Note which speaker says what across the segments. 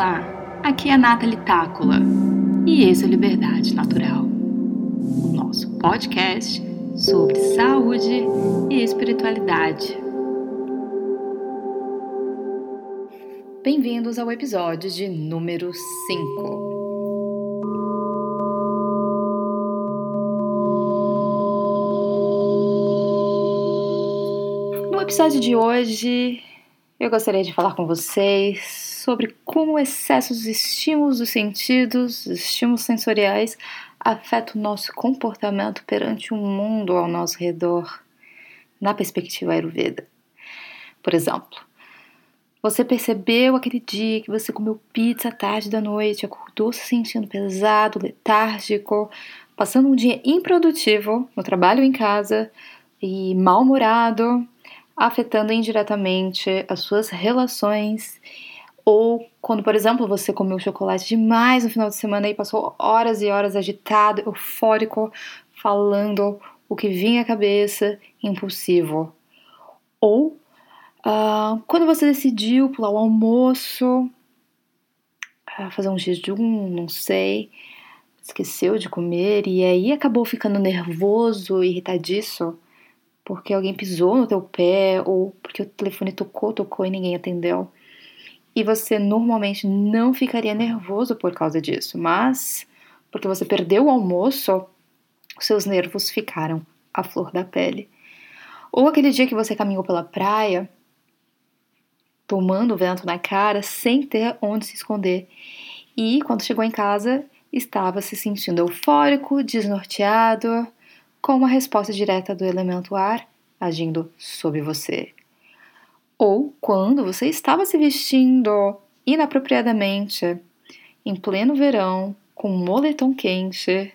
Speaker 1: Olá, aqui é a Nathalie Tácula e esse é o Liberdade Natural, o nosso podcast sobre saúde e espiritualidade. Bem-vindos ao episódio de número 5. No episódio de hoje, eu gostaria de falar com vocês sobre como o excesso dos estímulos dos sentidos, dos estímulos sensoriais, afeta o nosso comportamento perante o mundo ao nosso redor, na perspectiva Ayurveda. Por exemplo, você percebeu aquele dia que você comeu pizza à tarde da noite, acordou se sentindo pesado, letárgico, passando um dia improdutivo no trabalho ou em casa e mal-humorado, afetando indiretamente as suas relações. Ou quando, por exemplo, você comeu chocolate demais no final de semana e passou horas e horas agitado, eufórico, falando o que vinha à cabeça, impulsivo. Ou uh, quando você decidiu pular o almoço, uh, fazer um jejum, não sei, esqueceu de comer e aí acabou ficando nervoso, irritadiço porque alguém pisou no teu pé ou porque o telefone tocou, tocou e ninguém atendeu. E você normalmente não ficaria nervoso por causa disso, mas porque você perdeu o almoço, seus nervos ficaram à flor da pele. Ou aquele dia que você caminhou pela praia, tomando vento na cara, sem ter onde se esconder. E quando chegou em casa, estava se sentindo eufórico, desnorteado, com uma resposta direta do elemento ar agindo sobre você. Ou quando você estava se vestindo inapropriadamente em pleno verão, com um moletom quente,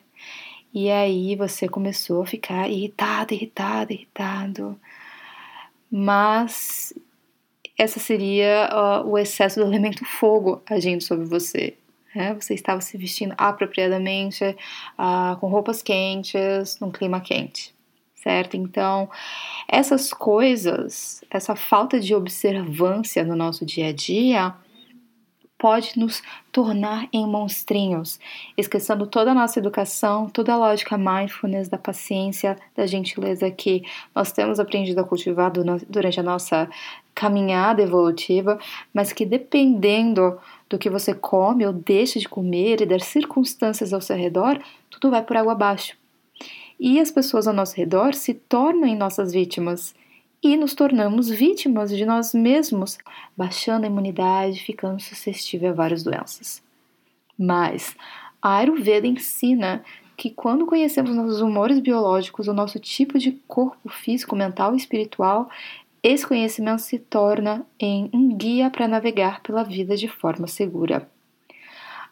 Speaker 1: e aí você começou a ficar irritado, irritado, irritado. Mas essa seria uh, o excesso do elemento fogo agindo sobre você. Né? Você estava se vestindo apropriadamente, uh, com roupas quentes, num clima quente, certo? Então, essas coisas, essa falta de observância no nosso dia a dia, pode nos tornar em monstrinhos, esquecendo toda a nossa educação, toda a lógica mindfulness, da paciência, da gentileza que nós temos aprendido a cultivar durante a nossa caminhada evolutiva, mas que dependendo do que você come ou deixa de comer e das circunstâncias ao seu redor, tudo vai por água abaixo. E as pessoas ao nosso redor se tornam em nossas vítimas e nos tornamos vítimas de nós mesmos, baixando a imunidade, ficando suscetível a várias doenças. Mas a Ayurveda ensina que quando conhecemos nossos humores biológicos, o nosso tipo de corpo físico, mental e espiritual, esse conhecimento se torna em um guia para navegar pela vida de forma segura.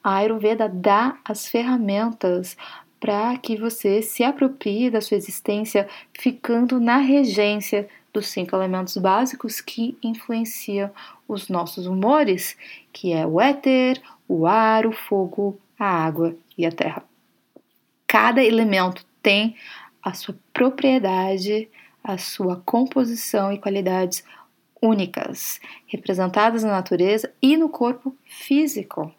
Speaker 1: A Ayurveda dá as ferramentas para que você se aproprie da sua existência ficando na regência dos cinco elementos básicos que influenciam os nossos humores, que é o éter, o ar, o fogo, a água e a terra. Cada elemento tem a sua propriedade a sua composição e qualidades únicas, representadas na natureza e no corpo físico.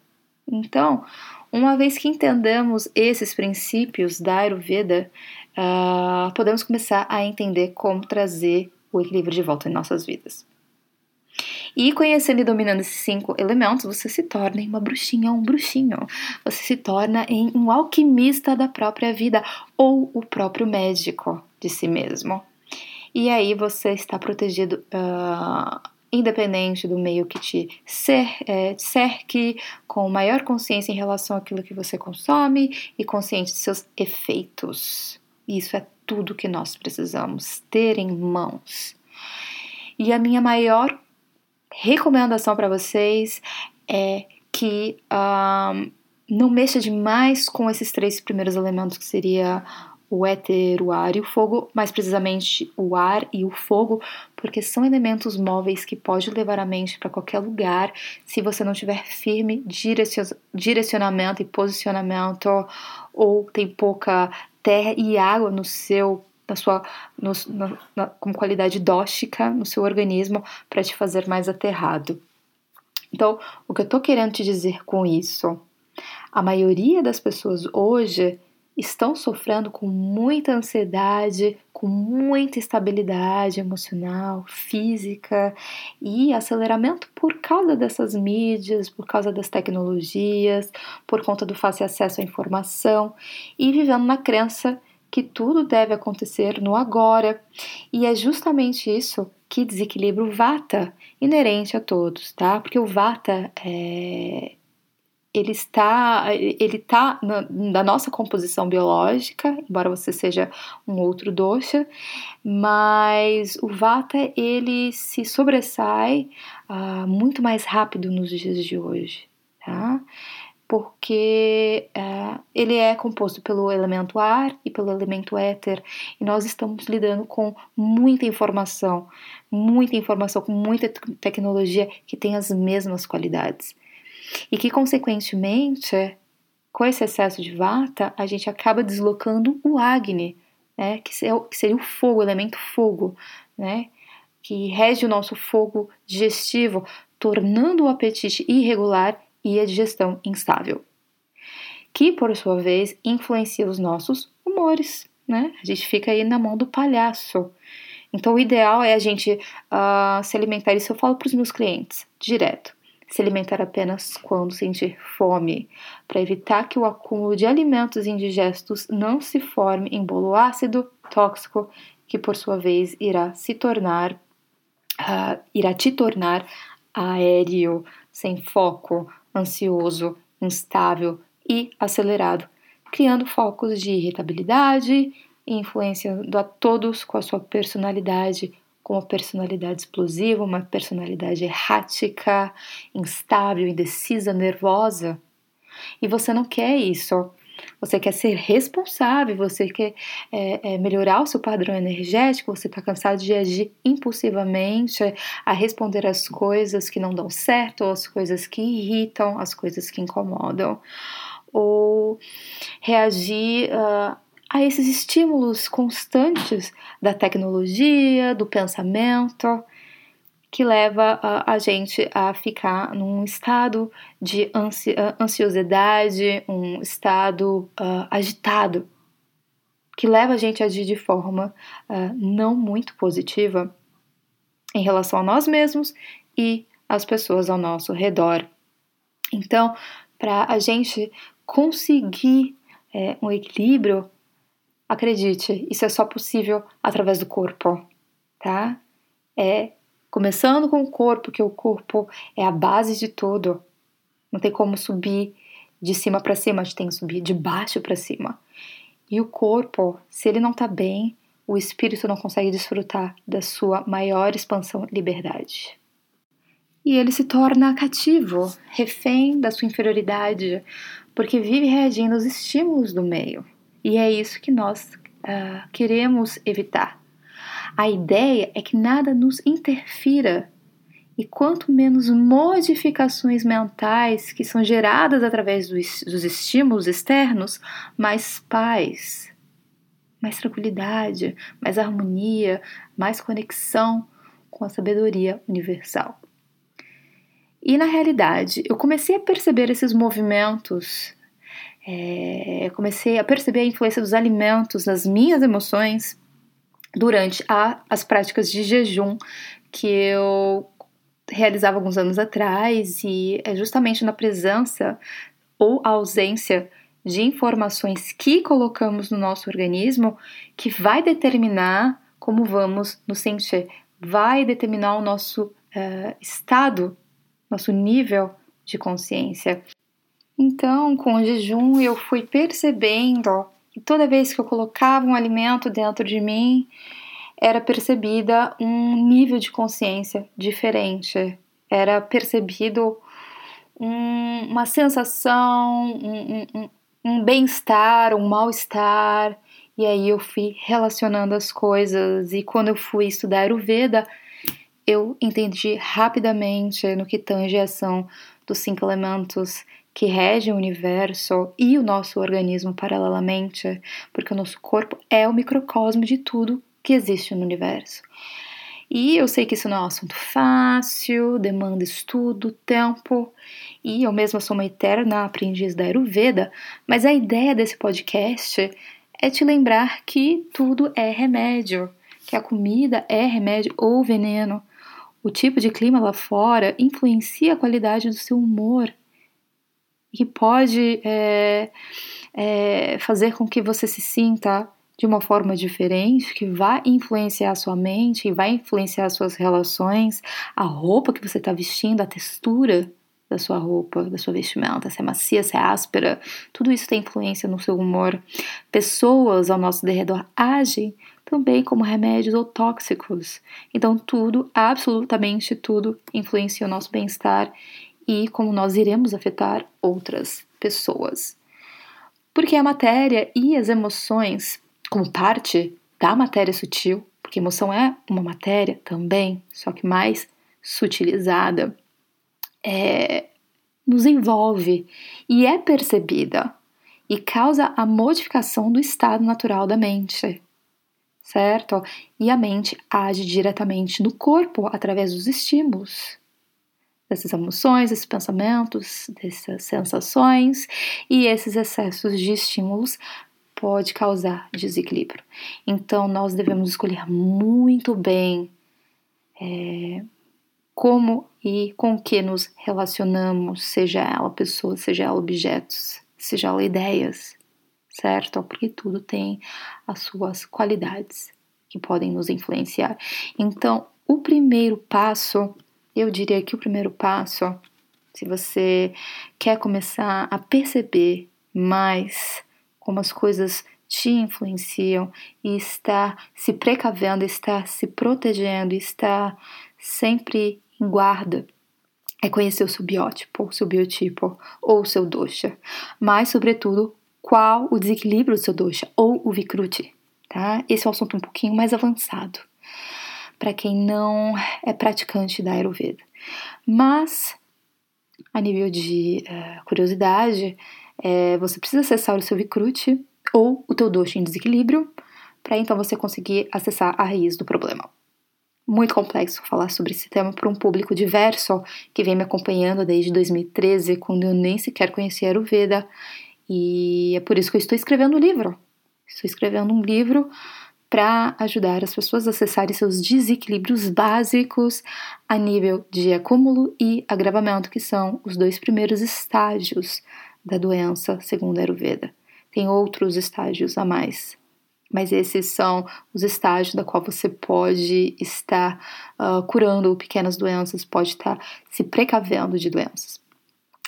Speaker 1: Então, uma vez que entendemos esses princípios da Ayurveda, uh, podemos começar a entender como trazer o equilíbrio de volta em nossas vidas. E conhecendo e dominando esses cinco elementos, você se torna uma bruxinha ou um bruxinho. Você se torna um alquimista da própria vida ou o próprio médico de si mesmo e aí você está protegido. Uh, independente do meio que te, é, cerque, com maior consciência em relação àquilo que você consome e consciente de seus efeitos. Isso é tudo que nós precisamos ter em mãos. E a minha maior recomendação para vocês é que um, não mexa demais com esses três primeiros elementos, que seria o éter, o ar e o fogo, mais precisamente o ar e o fogo, porque são elementos móveis que pode levar a mente para qualquer lugar se você não tiver firme direcionamento e posicionamento ou tem pouca terra e água no seu na sua no, na, na, como qualidade dóxica no seu organismo para te fazer mais aterrado. Então, o que eu tô querendo te dizer com isso? A maioria das pessoas hoje estão sofrendo com muita ansiedade, com muita instabilidade emocional, física e aceleramento por causa dessas mídias, por causa das tecnologias, por conta do fácil acesso à informação e vivendo na crença que tudo deve acontecer no agora. E é justamente isso que desequilibra o vata, inerente a todos, tá? Porque o vata é, ele está, ele está na, na, nossa composição biológica, embora você seja um outro dosha, mas o Vata ele se sobressai uh, muito mais rápido nos dias de hoje, tá? Porque uh, ele é composto pelo elemento ar e pelo elemento éter, e nós estamos lidando com muita informação, muita informação, com muita tecnologia que tem as mesmas qualidades e que, consequentemente, com esse excesso de vata, a gente acaba deslocando o Agni, né, que seria o fogo, o elemento fogo, né, que rege o nosso fogo digestivo, tornando o apetite irregular e a digestão instável, que por sua vez influencia os nossos humores, né? A gente fica aí na mão do palhaço. Então, o ideal é a gente uh, se alimentar, isso eu falo para os meus clientes direto se alimentar apenas quando sentir fome, para evitar que o acúmulo de alimentos indigestos não se forme em bolo ácido, tóxico, que por sua vez irá se tornar, uh, irá te tornar aéreo, sem foco, ansioso, instável e acelerado, criando focos de irritabilidade influenciando a todos com a sua personalidade com uma personalidade explosiva, uma personalidade errática, instável, indecisa, nervosa. E você não quer isso. Você quer ser responsável, você quer é, é, melhorar o seu padrão energético, você está cansado de agir impulsivamente, a responder às coisas que não dão certo, as coisas que irritam, as coisas que incomodam, ou reagir uh, a esses estímulos constantes da tecnologia, do pensamento, que leva a, a gente a ficar num estado de ansi ansiosidade, um estado uh, agitado, que leva a gente a agir de forma uh, não muito positiva em relação a nós mesmos e as pessoas ao nosso redor. Então, para a gente conseguir é, um equilíbrio Acredite, isso é só possível através do corpo, tá? É começando com o corpo, que o corpo é a base de tudo. Não tem como subir de cima para cima, a gente tem que subir de baixo para cima. E o corpo, se ele não tá bem, o espírito não consegue desfrutar da sua maior expansão e liberdade. E ele se torna cativo, refém da sua inferioridade, porque vive reagindo aos estímulos do meio. E é isso que nós uh, queremos evitar. A ideia é que nada nos interfira e quanto menos modificações mentais que são geradas através dos, estímulos externos, mais paz, mais tranquilidade, mais harmonia, mais conexão com a sabedoria universal. E na realidade, eu comecei a perceber esses movimentos é, comecei a perceber a influência dos alimentos nas minhas emoções durante a, as práticas de jejum que eu realizava alguns anos atrás e é justamente na presença ou ausência de informações que colocamos no nosso organismo que vai determinar como vamos nos sentir, vai determinar o nosso uh, estado, nosso nível de consciência. Então, com o jejum, eu fui percebendo que toda vez que eu colocava um alimento dentro de mim, era percebida um nível de consciência diferente. Era percebido um, uma sensação, um, um, um bem-estar, um mal-estar. E aí eu fui relacionando as coisas. E quando eu fui estudar o Veda, eu entendi rapidamente no que tange a ação dos cinco elementos que rege o universo e o nosso organismo paralelamente, porque o nosso corpo é o microcosmo de tudo que existe no universo. E eu sei que isso não é um assunto fácil, demanda estudo, tempo, e eu mesma sou uma eterna aprendiz da Ayurveda, mas a ideia desse podcast é te lembrar que tudo é remédio, que a comida é remédio ou veneno. O tipo de clima lá fora influencia a qualidade do seu humor e pode é, é, fazer com que você se sinta de uma forma diferente, que vai influenciar a sua mente vai influenciar as suas relações, a roupa que você está vestindo, a textura da sua roupa, da sua vestimenta, se é macia, se é áspera, tudo isso tem influência no seu humor. Pessoas ao nosso derredor agem também como remédios ou tóxicos. Então, tudo, absolutamente tudo, influencia o nosso bem-estar e como nós iremos afetar outras pessoas. Porque a matéria e as emoções, como parte da matéria sutil, porque emoção é uma matéria também, só que mais sutilizada é, nos envolve e é percebida e causa a modificação do estado natural da mente, certo? E a mente age diretamente no corpo através dos estímulos, dessas emoções, desses pensamentos, dessas sensações e esses excessos de estímulos pode causar desequilíbrio. Então nós devemos escolher muito bem é, como e com que nos relacionamos, seja ela pessoa, seja ela objetos, seja ela ideias, certo? Porque tudo tem as suas qualidades que podem nos influenciar. Então, o primeiro passo, eu diria que o primeiro passo, se você quer começar a perceber mais como as coisas te influenciam e está se precavendo, está se protegendo, está sempre em guarda é conhecer o seu biótipo, o seu biotipo ou o seu dosha, mas sobretudo qual o desequilíbrio do seu dosha ou o vikruti, tá? Esse é um assunto um pouquinho mais avançado para quem não é praticante da Ayurveda. Mas a nível de uh, curiosidade, é, você precisa acessar o seu vikruti ou o teu dosha em desequilíbrio para então você conseguir acessar a raiz do problema muito complexo falar sobre esse tema para um público diverso que vem me acompanhando desde 2013, quando eu nem sequer conhecia o Veda. E é por isso que eu estou escrevendo um livro. Estou escrevendo um livro para ajudar as pessoas a acessarem seus desequilíbrios básicos a nível de acúmulo e agravamento, que são os dois primeiros estágios da doença, segundo a Ayurveda. Tem outros estágios a mais, mas esses são os estágios da qual você pode estar uh, curando pequenas doenças, pode estar se precavendo de doenças.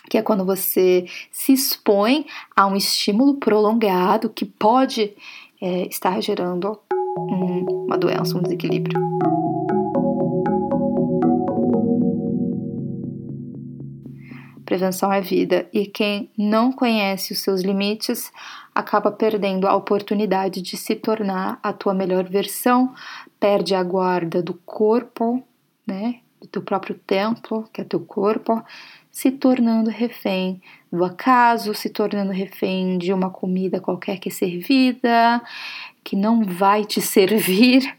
Speaker 1: Que é quando você se expõe a um estímulo prolongado que pode é, estar gerando um, uma doença, um desequilíbrio. Prevenção é vida, e quem não conhece os seus limites acaba perdendo a oportunidade de se tornar a tua melhor versão, perde a guarda do corpo, né, do teu próprio templo, que é teu corpo, se tornando refém do acaso, se tornando refém de uma comida qualquer que é servida, que não vai te servir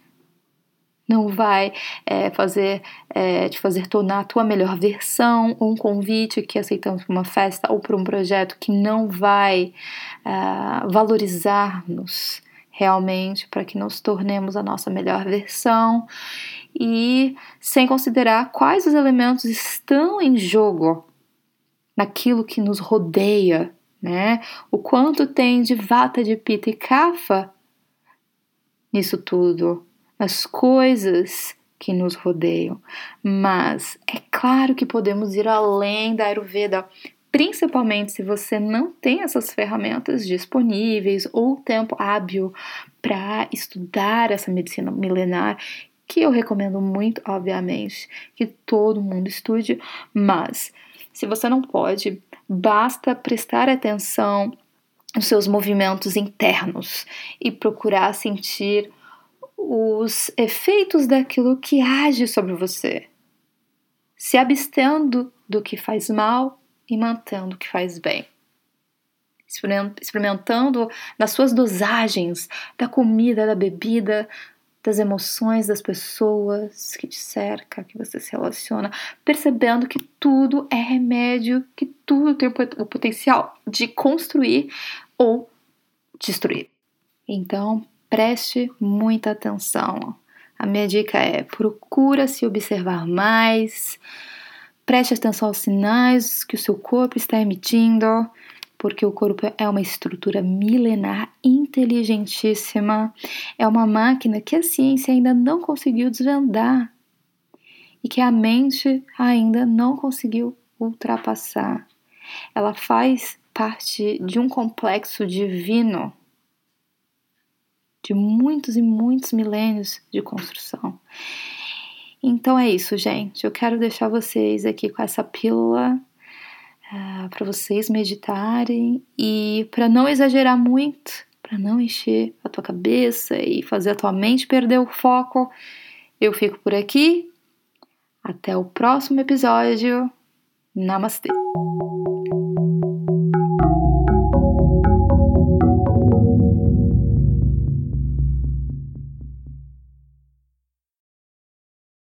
Speaker 1: não vai é, fazer é, te fazer tornar a tua melhor versão, um convite que aceitamos para uma festa ou para um projeto que não vai é, valorizar-nos realmente para que nos tornemos a nossa melhor versão e sem considerar quais os elementos estão em jogo naquilo que nos rodeia, né? O quanto tem de vata, de pita e kafa nisso tudo as coisas que nos rodeiam. Mas é claro que podemos ir além da Ayurveda, principalmente se você não tem essas ferramentas disponíveis ou tempo hábil para estudar essa medicina milenar, que eu recomendo muito, obviamente, que todo mundo estude, mas se você não pode, basta prestar atenção nos seus movimentos internos e procurar sentir os efeitos daquilo que age sobre você, se abstendo do que faz mal e mantendo o que faz bem. Experimentando nas suas dosagens da comida, da bebida, das emoções das pessoas que te cerca, que você se relaciona, percebendo que tudo é remédio, que tudo tem o potencial de construir ou destruir. Então, preste muita atenção. A minha dica é: procura se observar mais, preste atenção aos sinais que o seu corpo está emitindo, porque o corpo é uma estrutura milenar inteligentíssima, é uma máquina que a ciência ainda não conseguiu desvendar e que a mente ainda não conseguiu ultrapassar. Ela faz parte de um complexo divino de muitos e muitos milênios de construção. Então é isso, gente. Eu quero deixar vocês aqui com essa pílula ah, para vocês meditarem e para não exagerar muito, para não encher a tua cabeça e fazer a tua mente perder o foco. Eu fico por aqui. Até o próximo episódio. Namastê!